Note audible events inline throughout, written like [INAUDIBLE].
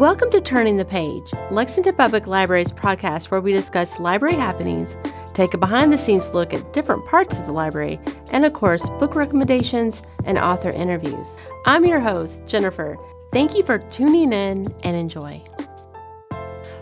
Welcome to Turning the Page, Lexington Public Library's podcast where we discuss library happenings, take a behind the scenes look at different parts of the library, and of course, book recommendations and author interviews. I'm your host, Jennifer. Thank you for tuning in and enjoy.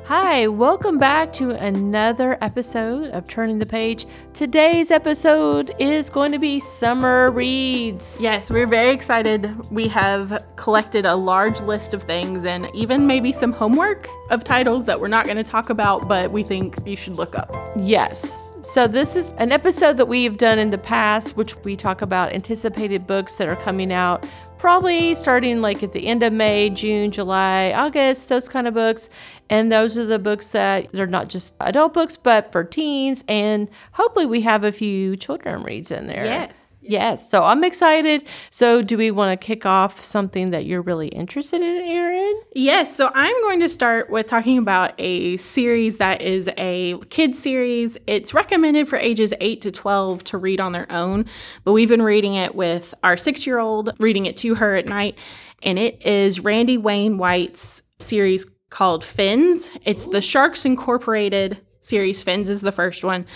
Hi, welcome back to another episode of Turning the Page. Today's episode is going to be summer reads. Yes, we're very excited. We have collected a large list of things and even maybe some homework of titles that we're not going to talk about, but we think you should look up. Yes. So, this is an episode that we've done in the past, which we talk about anticipated books that are coming out probably starting like at the end of May, June, July, August, those kind of books. And those are the books that they're not just adult books, but for teens. And hopefully, we have a few children reads in there. Yes. Yes. So I'm excited. So, do we want to kick off something that you're really interested in, Erin? Yes. So, I'm going to start with talking about a series that is a kid series. It's recommended for ages 8 to 12 to read on their own, but we've been reading it with our six year old, reading it to her at night. And it is Randy Wayne White's series called Fins. It's the Sharks Incorporated series. Fins is the first one.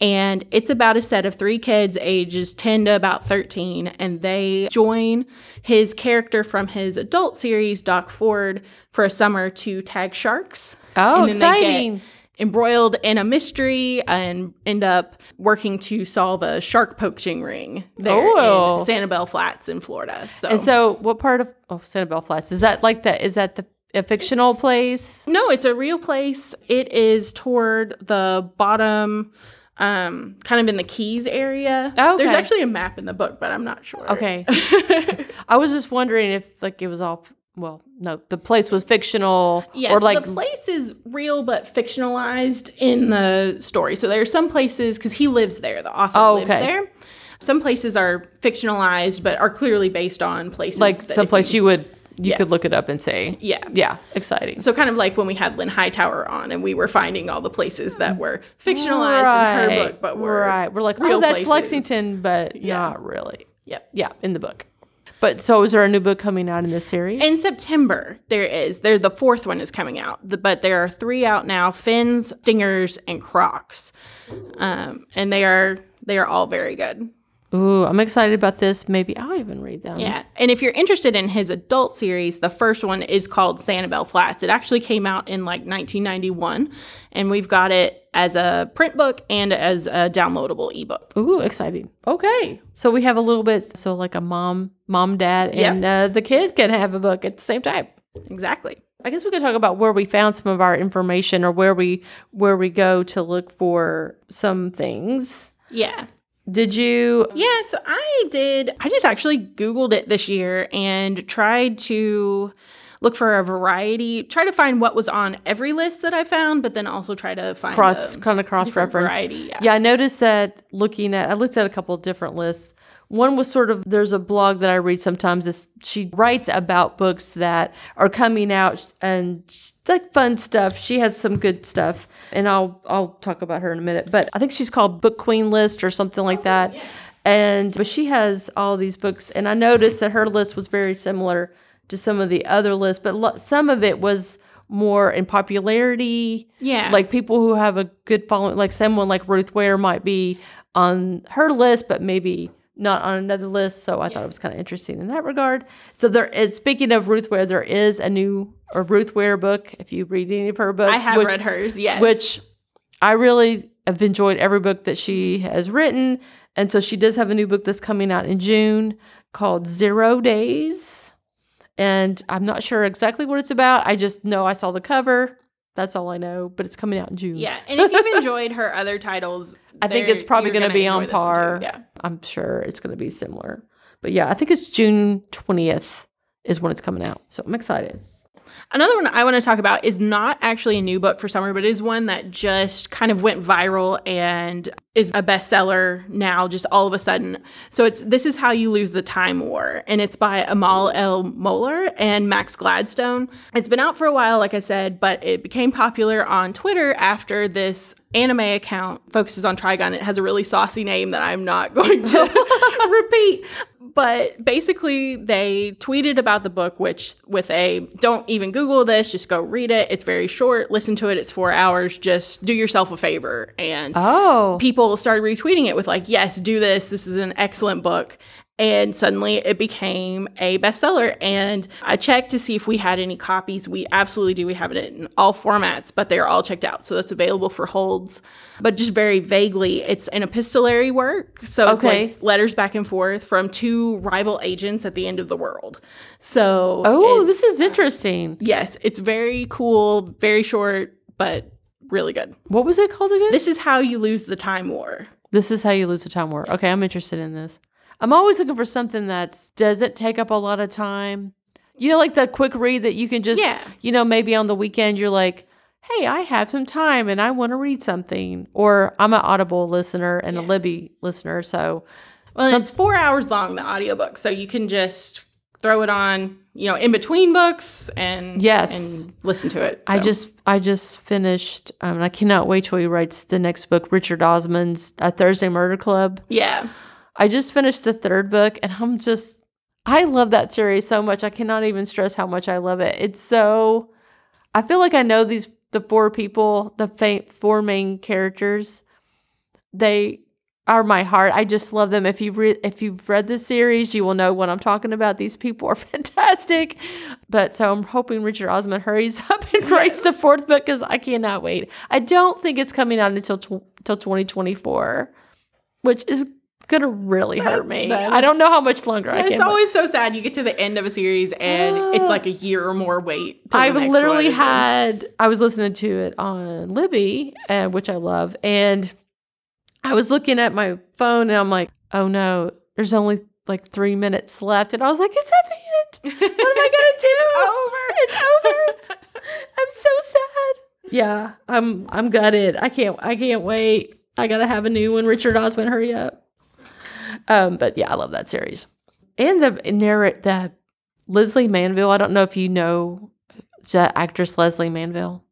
And it's about a set of three kids, ages 10 to about 13, and they join his character from his adult series, Doc Ford, for a summer to tag sharks. Oh, exciting. Embroiled in a mystery and end up working to solve a shark poaching ring there Oh. in Sanibel Flats in Florida. So, And so, what part of oh, Sanibel Flats is that? Like that? Is that the a fictional place? no, it's a real place. It is toward the bottom. Um, kind of in the Keys area. Oh, There's actually a map in the book, but I'm not sure. Okay. [LAUGHS] I was just wondering if like it was all well, no, the place was fictional Yeah, or like the place is real but fictionalized in the story. So there are some places because he lives there, the author Oh, lives okay. there. Some places are fictionalized but are clearly based on places like some place you would you Yeah. could look it up and say. Yeah. Yeah, exciting. So kind of like when we had Lynn Hightower on and we were finding all the places that were fictionalized in her book, but were right. We're like, real oh, that's places. Lexington, but Yeah. not really. Yep. Yeah, in the book. But so, is there a new book coming out in this series? In September, there is. There, the fourth one is coming out, The- but there are three out now: Fins, Stingers, and Crocs, um, and they are they are all very good. Ooh, I'm excited about this. Maybe I'll even read them. Yeah. And if you're interested in his adult series, the first one is called Sanibel Flats. It actually came out in like 1991, and we've got it as a print book and as a downloadable ebook. Ooh, exciting. Okay. So we have a little bit so like a mom, mom, dad, and uh, the kid can have a book at the same time. Exactly. I guess we could talk about where we found some of our information or where we where we go to look for some things. Yeah. Did you Yeah, so I did. I just actually Googled it this year and tried to look for a variety, try to find what was on every list that I found, but then also try to find cross kind of cross reference? variety. Yeah. I noticed that looking at I looked at a couple of different lists. One was sort of there's a blog that I read sometimes. This she writes about books that are coming out and like fun stuff. She has some good stuff, and I'll I'll talk about her in a minute. But I think she's called Book Queen List or something like oh, that. And but she has all these books, and I noticed that her list was very similar to some of the other lists, but lo- some of it was more in popularity Yeah. like people who have a good following like someone like ruth ware might be on her list but maybe not on another list so i thought it was kind of interesting in that regard. So there is speaking of ruth ware there is a new or ruth ware book if you read any of her books I have which, read hers, yes. which i really have enjoyed every book that she has written. And so she does have a new book that's coming out in june called zero days. And i'm not sure exactly what it's about. I just know i saw the cover that's all I know, but it's coming out in June. Yeah, and if you've enjoyed her other titles, [LAUGHS] I think it's probably going to be on this one too. par. Yeah. I'm sure it's going to be similar. But yeah, I think it's June 20th is when it's coming out. So I'm excited. Another one I want to talk about is not actually a new book for summer, but is one that just kind of went viral and is a bestseller now, just all of a sudden. So it's This Is How You Lose the Time War, and it's by Amal El-Mohtar and Max Gladstone. It's been out for a while, like I said, but it became popular on Twitter after this anime account focuses on Trigun. It has a really saucy name that I'm not [LAUGHS] going to [LAUGHS] repeat. But basically they tweeted about the book which with a don't even google this just go read it. It's very short. Listen to it. It's four hours. Just do yourself a favor. And Oh. people started retweeting it with like yes do this. This is an excellent book and suddenly it became a bestseller and i checked to see if we had any copies we absolutely do we have it in all formats but they're all checked out so it's available for holds but just very vaguely it's an epistolary work so it's Okay. like letters back and forth from two rival agents at the end of the world so Oh, this is interesting. Uh, yes it's very cool very short but really good What was it called again? this is how you lose the time war This is how you lose the time war. Okay, I'm interested in this. I'm always looking for something that's doesn't take up a lot of time. You know, like the quick read that you can just, Yeah. you know, maybe on the weekend you're like, hey, I have some time and I want to read something. Or I'm an Audible listener and a Libby listener, so Well, Some- it's four hours long, the audiobook. So you can just throw it on, you know, in between books and Yes. and listen to it. I just I just finished. Um, I cannot wait till he writes the next book, Richard Osman's A Thursday Murder Club. yeah. I just finished the third book and I'm just I love that series so much. I cannot even stress how much I love it. It's so I feel like I know these the four people, the fa- four main characters. They are my heart. I just love them. If you've re- if you've read the series, you will know what I'm talking about. These people are [LAUGHS] fantastic. But so I'm hoping Richard Osman hurries [LAUGHS] up and writes the fourth book because I cannot wait. I don't think it's coming out until tw- until 2024, which is gonna really hurt me. that I don't know how much longer I can. It's always so sad. You get to the end of a series and it's like a [GASPS] year or more wait. I've literally one. had. I was listening to it on Libby, uh, which I love, and I was looking at my phone, and I'm like, "Oh no, there's only like three minutes left," and I was like, "It's at the end. [LAUGHS] What am I gonna do? It's over. [LAUGHS] It's over. [LAUGHS] I'm so sad. Yeah, I'm. I'm gutted. I can't. I can't wait. I gotta have a new one. Richard Osman, hurry up. Um, but yeah, I love that series. And the narrate the Lesley Manville. I don't know if you know the actress Lesley Manville.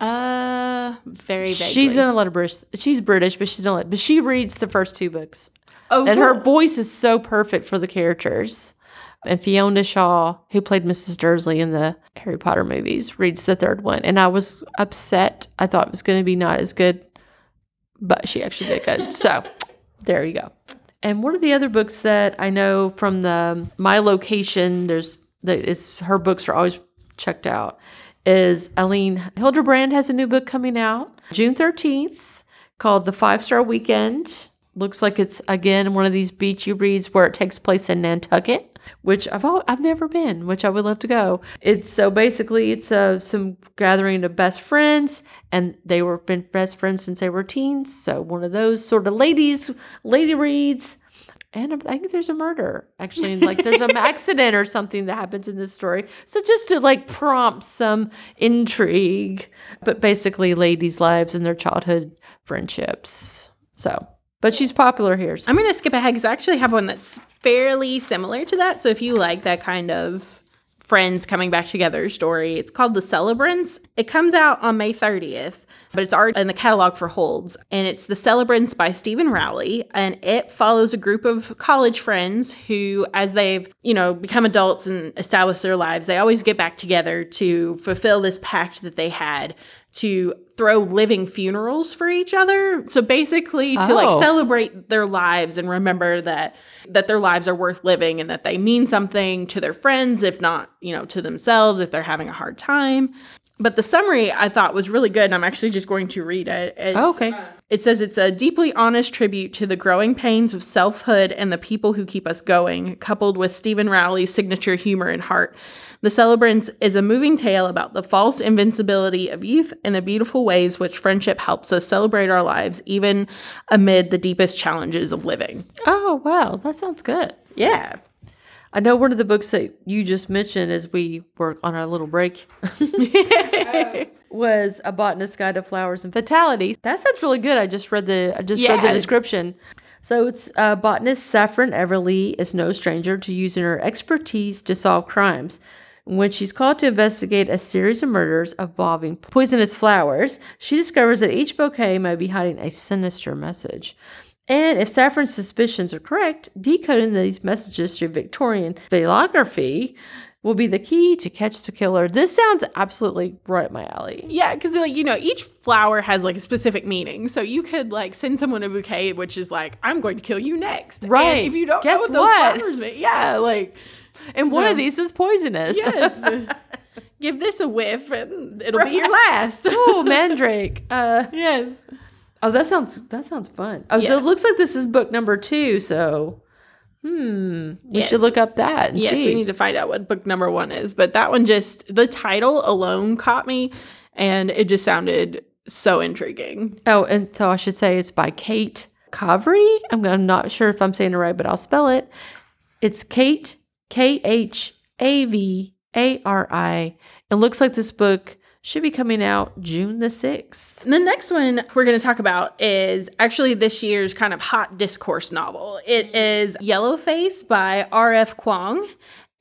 Uh, very vaguely. She's in a lot of British. She's British, but she's in a lot. But she reads the first two books, oh, and her voice is so perfect for the characters. And Fiona Shaw, who played Mrs. Dursley in the Harry Potter movies, reads the third one, and I was upset. I thought it was going to be not as good, but she actually did good. so there you go. And one of the other books that I know from the um, my location, there's that is her books are always checked out. Is Elin Hilderbrand has a new book coming out June 13th called The Five Star Weekend. Looks like it's again one of these beachy reads where it takes place in Nantucket, which I've al- I've never been, which I would love to go. It's so basically it's a some gathering of best friends, and they were been best friends since they were teens. So one of those sort of ladies, lady reads. And I think there's a murder, actually. Like there's an [LAUGHS] accident or something that happens in this story. So just to like prompt some intrigue, but basically ladies' lives and their childhood friendships. So, but she's popular here. So. I'm going to skip ahead because I actually have one that's fairly similar to that. So if you like that kind of friends coming back together story, it's called The Celebrants. It comes out on May 30th, but it's already in the catalog for holds. And it's The Celebrants by Steven Rowley. And it follows a group of college friends who, as they've, you know, become adults and establish their lives, they always get back together to fulfill this pact that they had to throw living funerals for each other. So basically to like Oh. celebrate their lives and remember that that their lives are worth living and that they mean something to their friends if not, you know, to themselves if they're having a hard time. But the summary I thought was really good and I'm actually just going to read it. It's, Oh, okay. it says it's a deeply honest tribute to the growing pains of selfhood and the people who keep us going, coupled with Steven Rowley's signature humor and heart. The Celebrants is a moving tale about the false invincibility of youth and the beautiful ways which friendship helps us celebrate our lives, even amid the deepest challenges of living. Oh, wow. That sounds good. Yeah. I know one of the books that you just mentioned as we were on our little break [LAUGHS] [LAUGHS] was A Botanist's Guide to Flowers and Fatalities. That sounds really good. I just read the I just read the description. So it's uh, botanist Saffron Everly is no stranger to using her expertise to solve crimes. When she's called to investigate a series of murders involving poisonous flowers, she discovers that each bouquet may be hiding a sinister message. And if Saffron's suspicions are correct, decoding these messages through Victorian floriography will be the key to catch the killer. This sounds absolutely right up my alley. Yeah, because like you know, each flower has like a specific meaning. So you could like send someone a bouquet, which is like, "I'm going to kill you next." Right. And if you don't Guess know what those what? flowers mean, yeah, like And one So- of these is poisonous. yes, [LAUGHS] give this a whiff, and it'll be your last. oh, [LAUGHS] Mandrake. Uh, yes. Oh, that sounds that sounds fun. Oh, so it looks like this is book number two. So, hmm, we Yes. should look up that and Yes, see. we need to find out what book number one is. But that one just the title alone caught me, and it just sounded so intriguing. Oh, and so I should say it's by Kate Khavari. I'm, I'm not sure if I'm saying it right, but I'll spell it. It's Kate K H A V A R I. It looks like this book should be coming out June the sixth. The next one we're going to talk about is actually this year's kind of hot discourse novel. It is Yellowface by R.F. Kuang.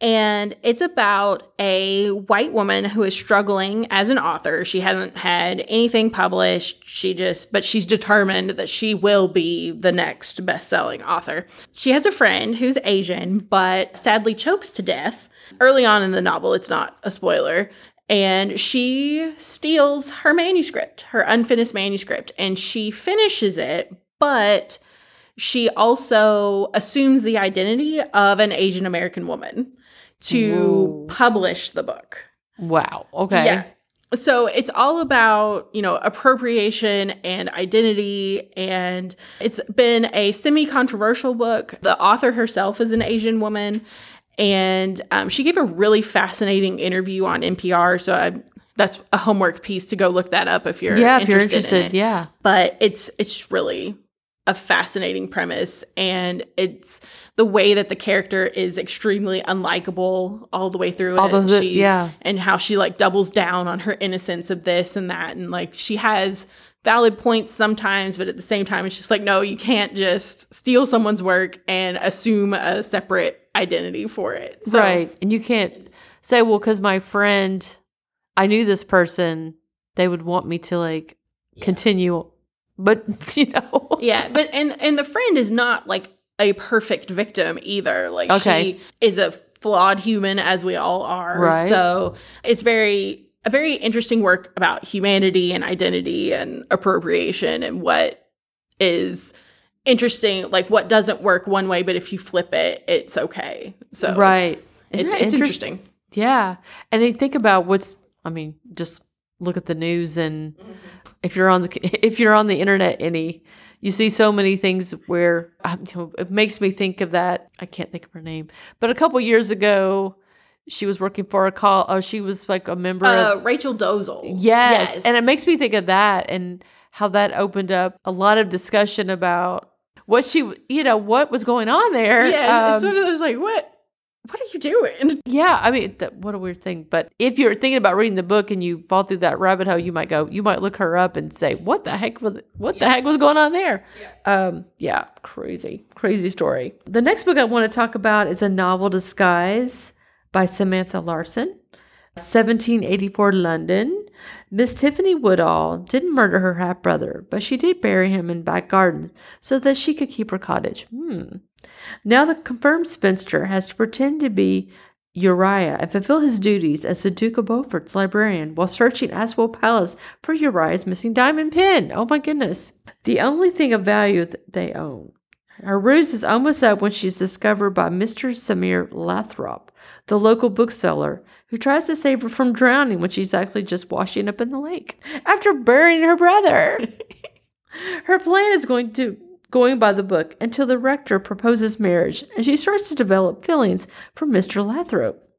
And it's about a white woman who is struggling as an author. She hasn't had anything published. She just, but she's determined that she will be the next best selling author. She has a friend who's Asian, but sadly chokes to death. Early on in the novel, it's not a spoiler. And she steals her manuscript, her unfinished manuscript, and she finishes it, but she also assumes the identity of an Asian American woman to Whoa. publish the book. Wow. Okay. Yeah. So it's all about, you know, appropriation and identity. And it's been a semi controversial book. The author herself is an Asian woman. And um, she gave a really fascinating interview on NPR. So I, that's a homework piece to go look that up if you're Yeah, if you're interested. in Yeah. but it's it's really a fascinating premise and it's the way that the character is extremely unlikable all the way through All it. those- She- yeah. and how she like doubles down on her innocence of this and that and like she has valid points sometimes but at the same time it's just like no you can't just steal someone's work and assume a separate identity for it so right. And you can't say, well, because my friend, I knew this person, they would want me to like continue. But, [LAUGHS] you know. yeah but and and the friend is not like a perfect victim either like Okay. she is a flawed human as we all are Right. so it's very a very interesting work about humanity and identity and appropriation and what is interesting like what doesn't work one way but if you flip it it's okay so right. it's, Isn't it's, that interesting Yeah. And you think about what's I mean, just look at the news and if you're on the [LAUGHS] if you're on the internet any you see so many things where um, you know, it makes me think of that I can't think of her name. But a couple years ago she was working for a call or she was like a member of uh rachel dozel yes, Yes. And it makes me think of that and how that opened up a lot of discussion about what she, you know, what was going on there. yeah it's Um, one of those like what what are you doing [LAUGHS] yeah. I mean, that, what a weird thing. But if you're thinking about reading the book and you fall through that rabbit hole, you might go, you might look her up and say, what the heck was, what the heck was going on there? Um, yeah, crazy, crazy story. The next book I want to talk about is A Novel Disguise by Samantha Larsen. 1784 London. Miss Tiffany Woodall didn't murder her half brother, but she did bury him in back garden so that she could keep her cottage. Hmm. Now the confirmed spinster has to pretend to be Uriah and fulfill his duties as the Duke of Beaufort's librarian while searching Aswell Palace for Uriah's missing diamond pin. Oh my goodness. The only thing of value that they own. Her ruse is almost up when she's discovered by Mr. Samir Lathrop, the local bookseller, who tries to save her from drowning when she's actually just washing up in the lake after burying her brother. [LAUGHS] her plan is going to going by the book until the rector proposes marriage and she starts to develop feelings for Mr. Lathrop.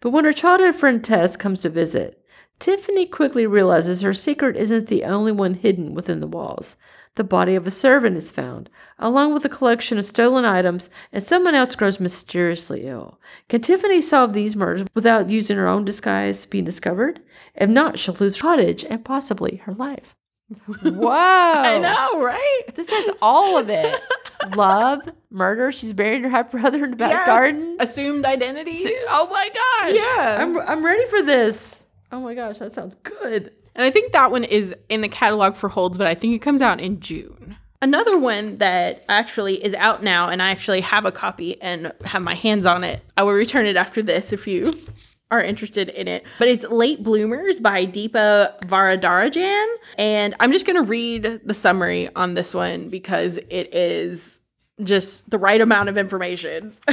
But when her childhood friend Tess comes to visit, Tiffany quickly realizes her secret isn't the only one hidden within the walls. The body of a servant is found, along with a collection of stolen items, and someone else grows mysteriously ill. Can Tiffany solve these murders without using her own disguise being discovered? If not, she'll lose her cottage and possibly her life. [LAUGHS] Whoa! i know right This has all of it. Love, murder. She's buried her half brother in the back Yeah. garden. assumed identity Oh my gosh. Yeah. I'm, I'm ready for this. Oh my gosh, that sounds good. And I think that one is in the catalog for holds, but I think it comes out in June. Another one that actually is out now, and I actually have a copy and have my hands on it. I will return it after this if you are interested in it. But it's Late Bloomers by Deepa Varadarajan. And I'm just going to read the summary on this one because it is just the right amount of information. [LAUGHS]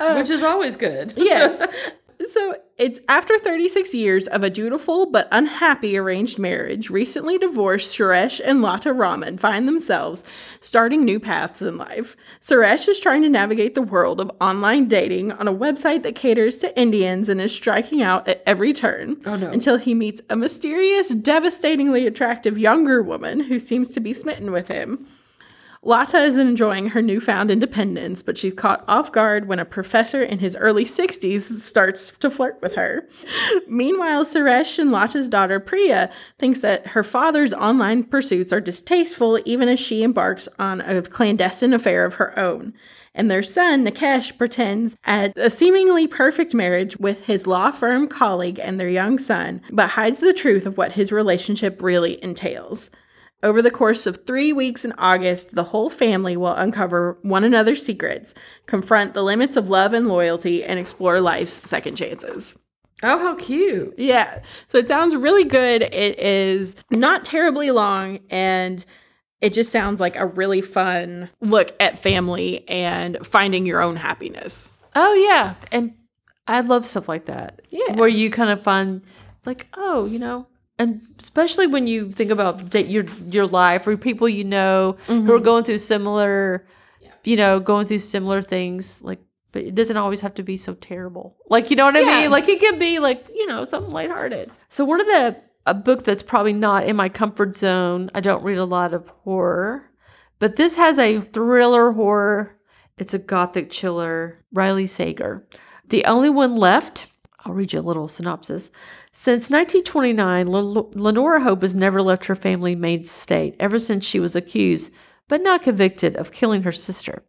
Which is always good. yes. [LAUGHS] So it's after 36 years of a dutiful but unhappy arranged marriage, recently divorced Suresh and Lata Raman find themselves starting new paths in life. Suresh is trying to navigate the world of online dating on a website that caters to Indians and is striking out at every turn Oh, no. until he meets a mysterious, devastatingly attractive younger woman who seems to be smitten with him. Lata is enjoying her newfound independence, but she's caught off guard when a professor in his early 60s starts to flirt with her. Meanwhile, Suresh and Lata's daughter Priya thinks that her father's online pursuits are distasteful even as she embarks on a clandestine affair of her own. And their son, Nikesh, pretends at a seemingly perfect marriage with his law firm colleague and their young son, but hides the truth of what his relationship really entails. Over the course of three weeks in August, the whole family will uncover one another's secrets, confront the limits of love and loyalty, and explore life's second chances. Oh, how cute. Yeah. So it sounds really good. It is not terribly long and it just sounds like a really fun look at family and finding your own happiness. Oh, yeah. And I love stuff like that. Yeah. Where you kind of find, like, oh, you know, and especially when you think about your your life or people you know who are mm-hmm. going through similar, you know, going through similar things. Like, but it doesn't always have to be so terrible. Like, you know what I Yeah. mean? Like, it can be like, you know, something lighthearted. So, one of the a book that's probably not in my comfort zone. I don't read a lot of horror, but this has a thriller horror. It's a gothic chiller. Riley Sager, the only one left. I'll read you a little synopsis. Since 1929, Len- Lenora Hope has never left her family maid's state ever since she was accused, but not convicted, of killing her sister.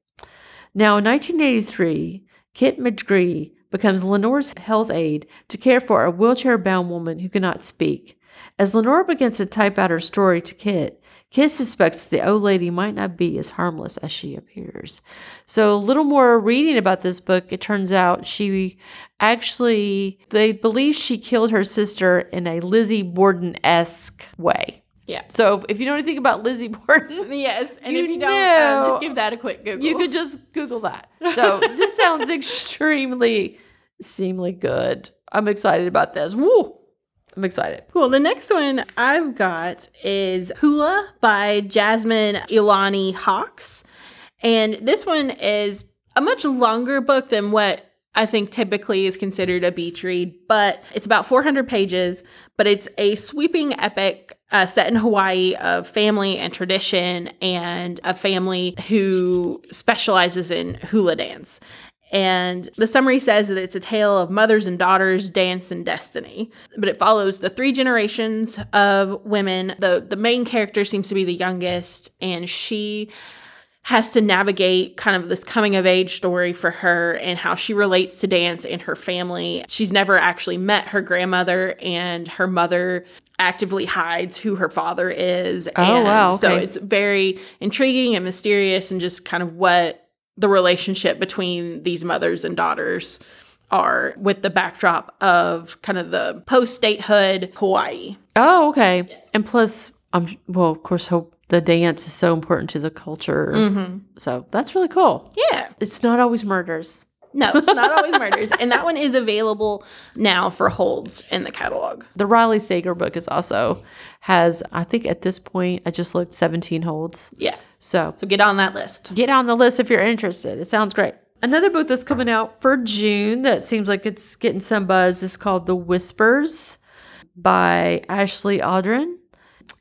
Now, in 1983, Kit McDeere becomes Lenore's health aide to care for a wheelchair bound woman who cannot speak. As Lenore begins to type out her story to Kit, Kit suspects that the old lady might not be as harmless as she appears. So, a little more reading about this book, it turns out she actually, they believe she killed her sister in a Lizzie Borden esque way. Yeah. So, if you know anything about Lizzie Borden, [LAUGHS] Yes. And You if you don't, know- uh, just give that a quick Google. you could just Google that. [LAUGHS] So this sounds extremely, seemingly good. I'm excited about this. Woo! I'm excited. Cool. The next one I've got is Hula by Jasmin Iolani Hakes. And this one is a much longer book than what I think typically is considered a beach read, but it's about 400 pages, but it's a sweeping epic uh, set in Hawaii of family and tradition and a family who specializes in hula dance. And the summary says that it's a tale of mothers and daughters, dance, and destiny. But it follows the three generations of women. The, the main character seems to be the youngest, and she has to navigate kind of this coming of age story for her and how she relates to dance and her family. She's never actually met her grandmother, and her mother actively hides who her father is. Oh, and wow, So it's very intriguing and mysterious, and just kind of what the relationship between these mothers and daughters are with the backdrop of kind of the post statehood Hawaii. Oh, okay. And plus, I'm well, of course, hope the dance is so important to the culture. Mm-hmm. So that's really cool. Yeah. It's not always murders. No, not always murders. And that one is available now for holds in the catalog. The Riley Sager book is also has, I think at this point, I just looked 17 holds. Yeah. So So get on that list. get on the list if you're interested. It sounds great. Another book that's coming out for June that seems like it's getting some buzz is called The Whispers by Ashley Audrain.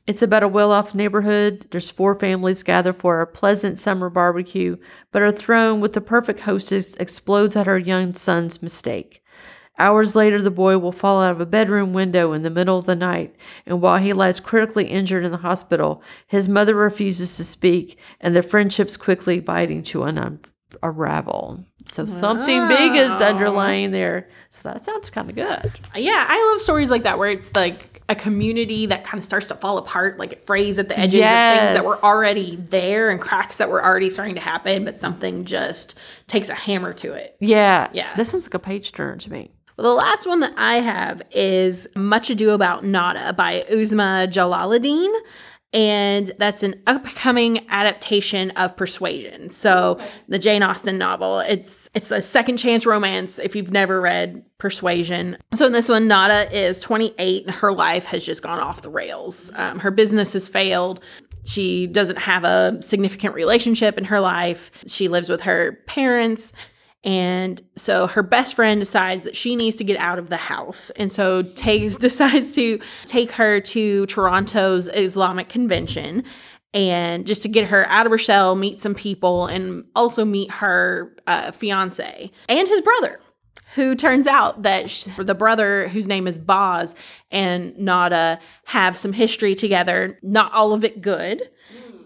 It's about a well off neighborhood. There's four families gather for a pleasant summer barbecue, but are thrown with the perfect hostess explodes at her young son's mistake. Hours later, the boy will fall out of a bedroom window in the middle of the night, and while he lies critically injured in the hospital, his mother refuses to speak, and their friendships quickly biting to an unravel. So something big is underlying there. So that sounds kind of good. Yeah, I love stories like that where it's like a community that kind of starts to fall apart, like it frays at the edges of things that were already there and cracks that were already starting to happen, but something just takes a hammer to it. Yeah. Yeah. This is like a page turner to me. Well, the last one that I have is Much Ado About Nada by Uzma Jalaluddin. And that's an upcoming adaptation of Persuasion. So the Jane Austen novel. It's it's a second chance romance if you've never read Persuasion. So in this one, Nada is 28 and her life has just gone off the rails. Um, her business has failed. She doesn't have a significant relationship in her life. She lives with her parents. And so her best friend decides that she needs to get out of the house. And so takes [LAUGHS] decides to take her to Toronto's Islamic convention and just to get her out of her shell, meet some people, and also meet her uh, fiance and his brother who turns out that sh- the brother whose name is Boz and Nada have some history together, not all of it good.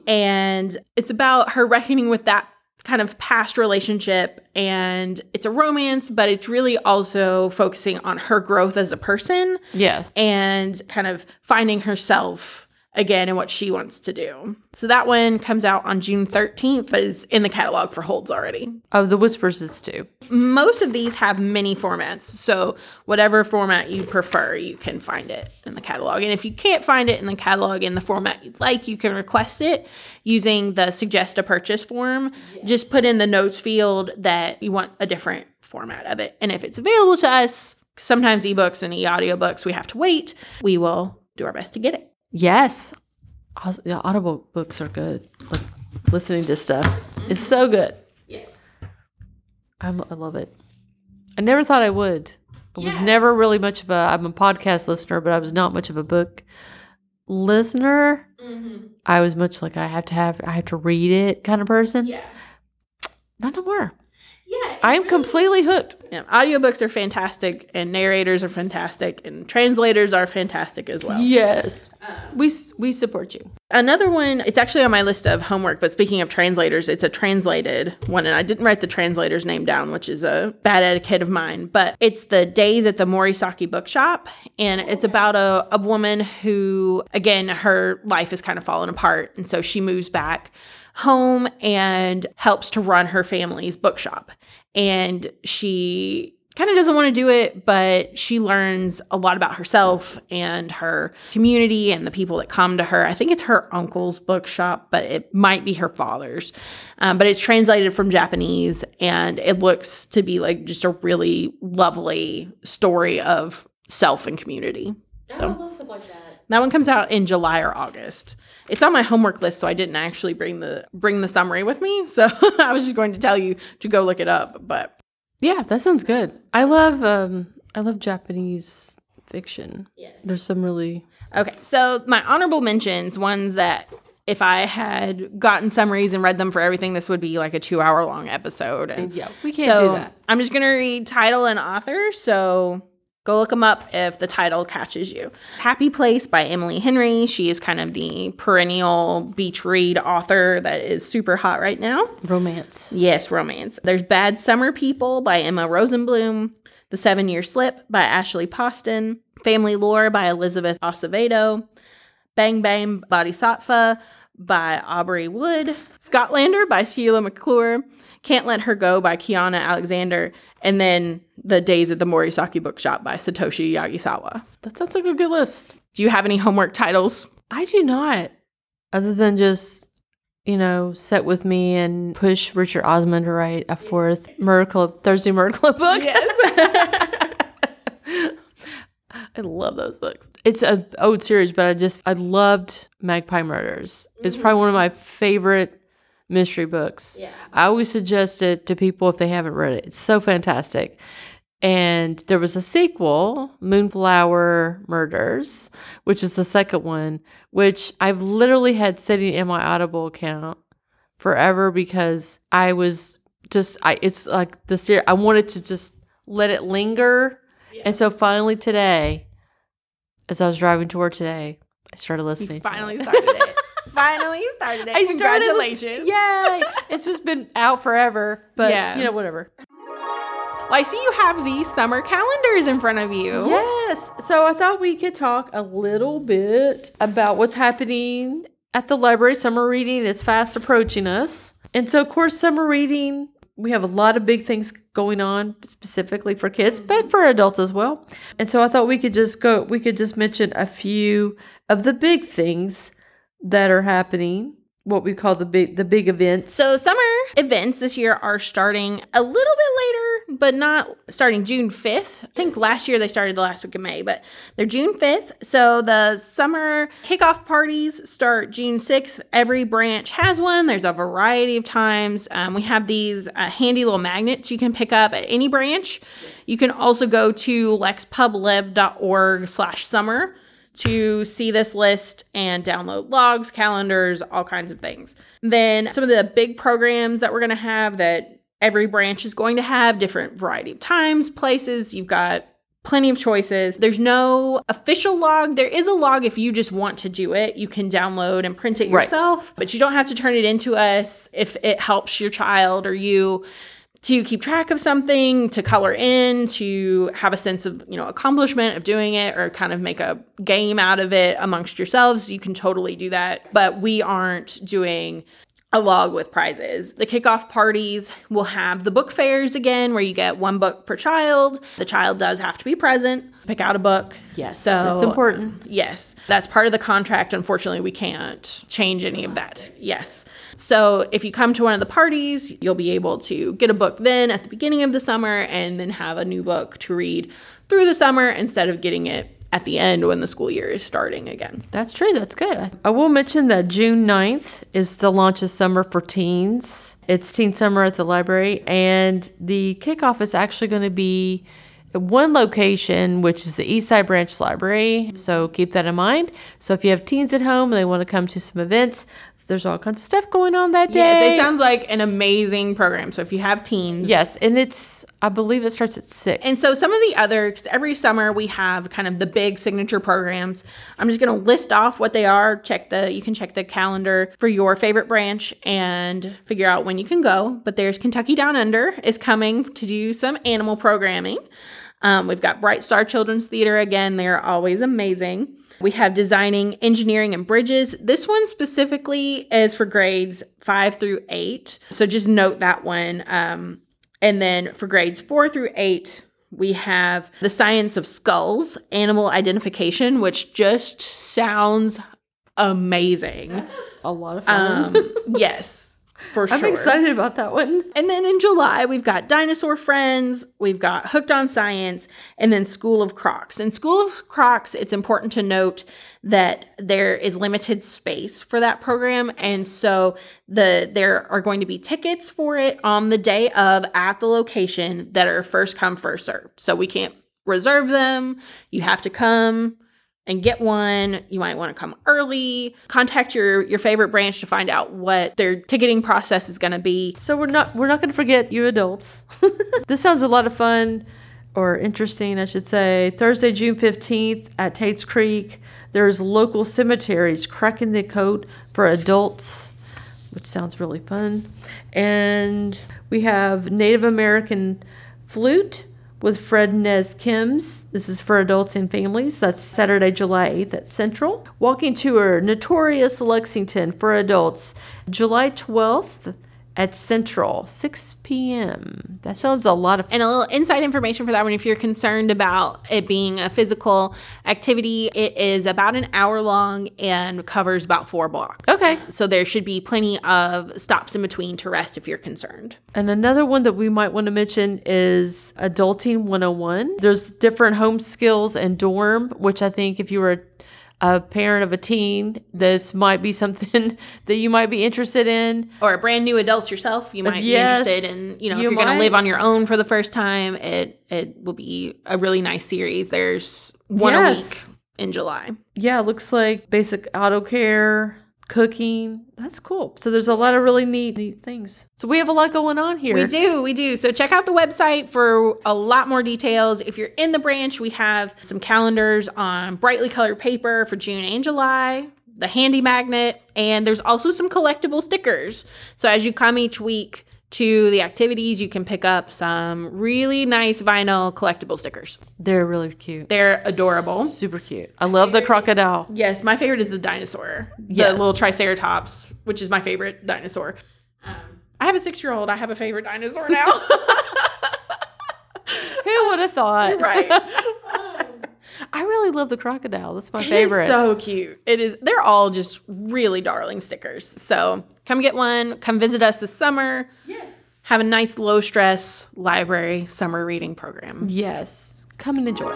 And it's about her reckoning with that kind of past relationship and it's a romance but it's really also focusing on her growth as a person Yes. and kind of finding herself again and what she wants to do. So that one comes out on June 13th but is in the catalog for holds already Oh, the Whispers is too. most of these have many formats. So whatever format you prefer, you can find it in the catalog. And if you can't find it in the catalog in the format you'd like, you can request it using the suggest a purchase form. Just put in the notes field that you want a different format of it. And if it's available to us, sometimes ebooks and e-audiobooks we have to wait, we will do our best to get it. Yes. Aus- yeah, Audible books are good. Like listening to stuff is so good. Yes. I'm, I love it. I never thought I would. I was Yeah. never really much of a. I'm a podcast listener, but I was not much of a book listener. Mm-hmm. I was much like I have to have. I have to read it kind of person. Yeah. Not no more. Yeah. I'm completely hooked. Yeah, audiobooks are fantastic and narrators are fantastic and translators are fantastic as well. Yes, um, we we support you. Another one, it's actually on my list of homework, but speaking of translators, it's a translated one and I didn't write the translator's name down, which is a bad etiquette of mine, but it's The Days at the Morisaki Bookshop and oh, it's about a, a woman who again her life is kind of fallen apart and so she moves back home and helps to run her family's bookshop. And she kind of doesn't want to do it, but she learns a lot about herself and her community and the people that come to her. I think it's her uncle's bookshop, but it might be her father's. Um, but it's translated from Japanese and it looks to be like just a really lovely story of self and community. So love stuff like that. That one comes out in July or August. It's on my homework list, so I didn't actually bring the bring the summary with me. [LAUGHS] So I was just going to tell you to go look it up. But Yeah, that sounds good. I love um I love Japanese fiction. yes. There's some really Okay, so my honorable mentions, ones that if I had gotten summaries and read them for everything, this would be like a two hour long episode. And yeah, we can't so do that. I'm just gonna read title and author. So go look them up if the title catches you. Happy Place by Emily Henry. She is kind of the perennial beach read author that is super hot right now. Romance. Yes, romance. There's Bad Summer People by Emma Rosenblum, The Seven Year Slip by Ashley Poston, Family Lore by Elizabeth Acevedo, Bang Bang Bodhisattva by Aubrey Wood, Scotlander by Sheila McClure, Can't Let Her Go by Kiana Alexander, and then The Days at the Morisaki Bookshop by Satoshi Yagisawa. That sounds like a good list. Do you have any homework titles? I do not. Other than just, you know, set with me and push Richard Osman to write a fourth Miracle Thursday Miracle [LAUGHS] book. [LAUGHS] I love those books. It's a old series, but I just I loved Magpie Murders. It's probably one of my favorite mystery books. Yeah. I always suggest it to people if they haven't read it. It's so fantastic. And there was a sequel, Moonflower Murders, which is the second one, which I've literally had sitting in my Audible account forever because I was just I it's like the series I wanted to just let it linger. And so finally today, as I was driving to work today, I started listening. to Finally it. started it. [LAUGHS] Finally started it. I started Congratulations. Yay! it's just been out forever, but Yeah. you know whatever. Well, I see you have these summer calendars in front of you. Yes. So I thought we could talk a little bit about what's happening at the library. Summer reading is fast approaching us. And so, of course, summer reading, we have a lot of big things going on specifically for kids, but mm-hmm. for adults as well. And so I thought we could just go, we could just mention a few of the big things that are happening what we call the big the big events. So summer events this year are starting a little bit later, but not starting June 5th. I think last year they started the last week of May, but they're June 5th. So the summer kickoff parties start June 6th. Every branch has one. There's a variety of times. Um, we have these uh, handy little magnets you can pick up at any branch. Yes. You can also go to lexpublib.org slash summer to see this list and download logs, calendars, all kinds of things. Then some of the big programs that we're going to have that every branch is going to have different variety of times, places. You've got plenty of choices. There's no official log. There is a log if you just want to do it. You can download and print it yourself, right. but you don't have to turn it into us if it helps your child or you to keep track of something, to color in, to have a sense of, you know, accomplishment of doing it or kind of make a game out of it amongst yourselves, you can totally do that. But we aren't doing a log with prizes. The kickoff parties will have the book fairs again, where you get one book per child. The child does have to be present, pick out a book. Yes, so that's important. Yes, that's part of the contract. Unfortunately, we can't change any of that. Yes. So if you come to one of the parties, you'll be able to get a book then at the beginning of the summer and then have a new book to read through the summer instead of getting it at the end when the school year is starting again. That's true. That's good. I will mention that June 9th is the launch of Summer for Teens. It's Teen Summer at the library, and the kickoff is actually going to be one location, which is the Eastside Branch Library. So keep that in mind. So if you have teens at home and they want to come to some events, there's all kinds of stuff going on that day. Yes, it sounds like an amazing program. So if you have teens, yes, and it's I believe it starts at six. And so some of the other every summer we have kind of the big signature programs. I'm just going to list off what they are. Check the you can check the calendar for your favorite branch and figure out when you can go. But there's Kentucky Down Under is coming to do some animal programming. Um, we've got Bright Star Children's Theater again. They're always amazing. We have designing, engineering, and bridges. This one specifically is for grades five through eight. So just note that one. Um, and then for grades four through eight, we have the science of skulls, animal identification, which just sounds amazing. a lot of fun. Um, [LAUGHS] yes for sure. I'm excited about that one. And then in July, we've got Dinosaur Friends, we've got Hooked on Science, and then School of Crocs. In School of Crocs, it's important to note that there is limited space for that program and so the there are going to be tickets for it on the day of at the location that are first come first served. So we can't reserve them. You have to come and get one. You might want to come early. Contact your your favorite branch to find out what their ticketing process is going to be. So we're not we're not going to forget you adults. [LAUGHS] this sounds a lot of fun or interesting, I should say. Thursday, June 15th at Tate's Creek, there's local cemeteries cracking the code for adults, which sounds really fun. And we have Native American flute with Fred Nez Kims. This is for adults and families. That's Saturday, July 8th at Central. Walking tour, Notorious Lexington for adults, July 12th at Central, 6 p.m. That sounds a lot of And a little inside information for that one if you're concerned about it being a physical activity, it is about an hour long and covers about four blocks. Okay. So there should be plenty of stops in between to rest if you're concerned. And another one that we might want to mention is Adulting 101. There's different home skills and dorm, which I think if you were a parent of a teen, this might be something [LAUGHS] that you might be interested in. Or a brand new adult yourself, you might yes, be interested in, you know, you if you're going to live on your own for the first time, it it will be a really nice series. There's one yes. a week in July. Yeah, it looks like basic auto care, cooking. That's cool. So there's a lot of really neat, neat things. So we have a lot going on here. We do, we do. So check out the website for a lot more details. If you're in the branch, we have some calendars on brightly colored paper for June and July, the handy magnet, and there's also some collectible stickers. So as you come each week, to the activities, you can pick up some really nice vinyl collectible stickers. They're really cute. They're adorable. Super cute. I love the crocodile. Yes, my favorite is the dinosaur, Yes. the little Triceratops, which is my favorite dinosaur. Um, I have a six year old. I have a favorite dinosaur now. [LAUGHS] Who would have thought? [LAUGHS] right. I really love the crocodile. That's my favorite. It is favorite. so cute. It is. They're all just really darling stickers. So come get one. Come visit us this summer. Yes. Have a nice low stress library summer reading program. yes. Come and enjoy.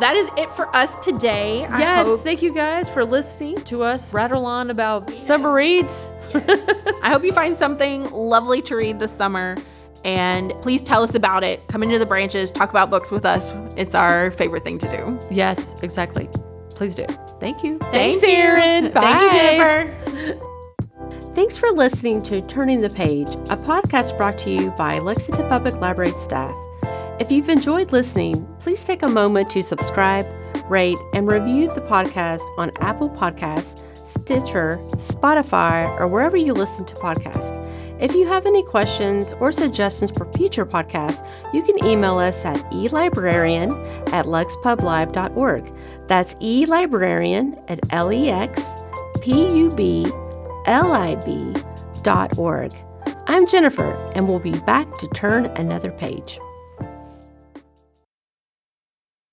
That is it for us today. I yes. hope- Thank you guys for listening to us rattle on about summer reads. [LAUGHS] I hope you find something lovely to read this summer. And please tell us about it. Come into the branches, talk about books with us. It's our favorite thing to do. yes, exactly. Please do. Thank you. Thank Thanks, you. Erin. Bye. Thank you, Jennifer. Thanks for listening to Turning the Page, a podcast brought to you by Lexington Public Library staff. If you've enjoyed listening, please take a moment to subscribe, rate, and review the podcast on Apple Podcasts, Stitcher, Spotify, or wherever you listen to podcasts. If you have any questions or suggestions for future podcasts, you can email us at elibrarian at lexpublib.org. That's elibrarian at L-E-X-P-U-B L-I-B dot org. I'm Jennifer, and we'll be back to turn another page.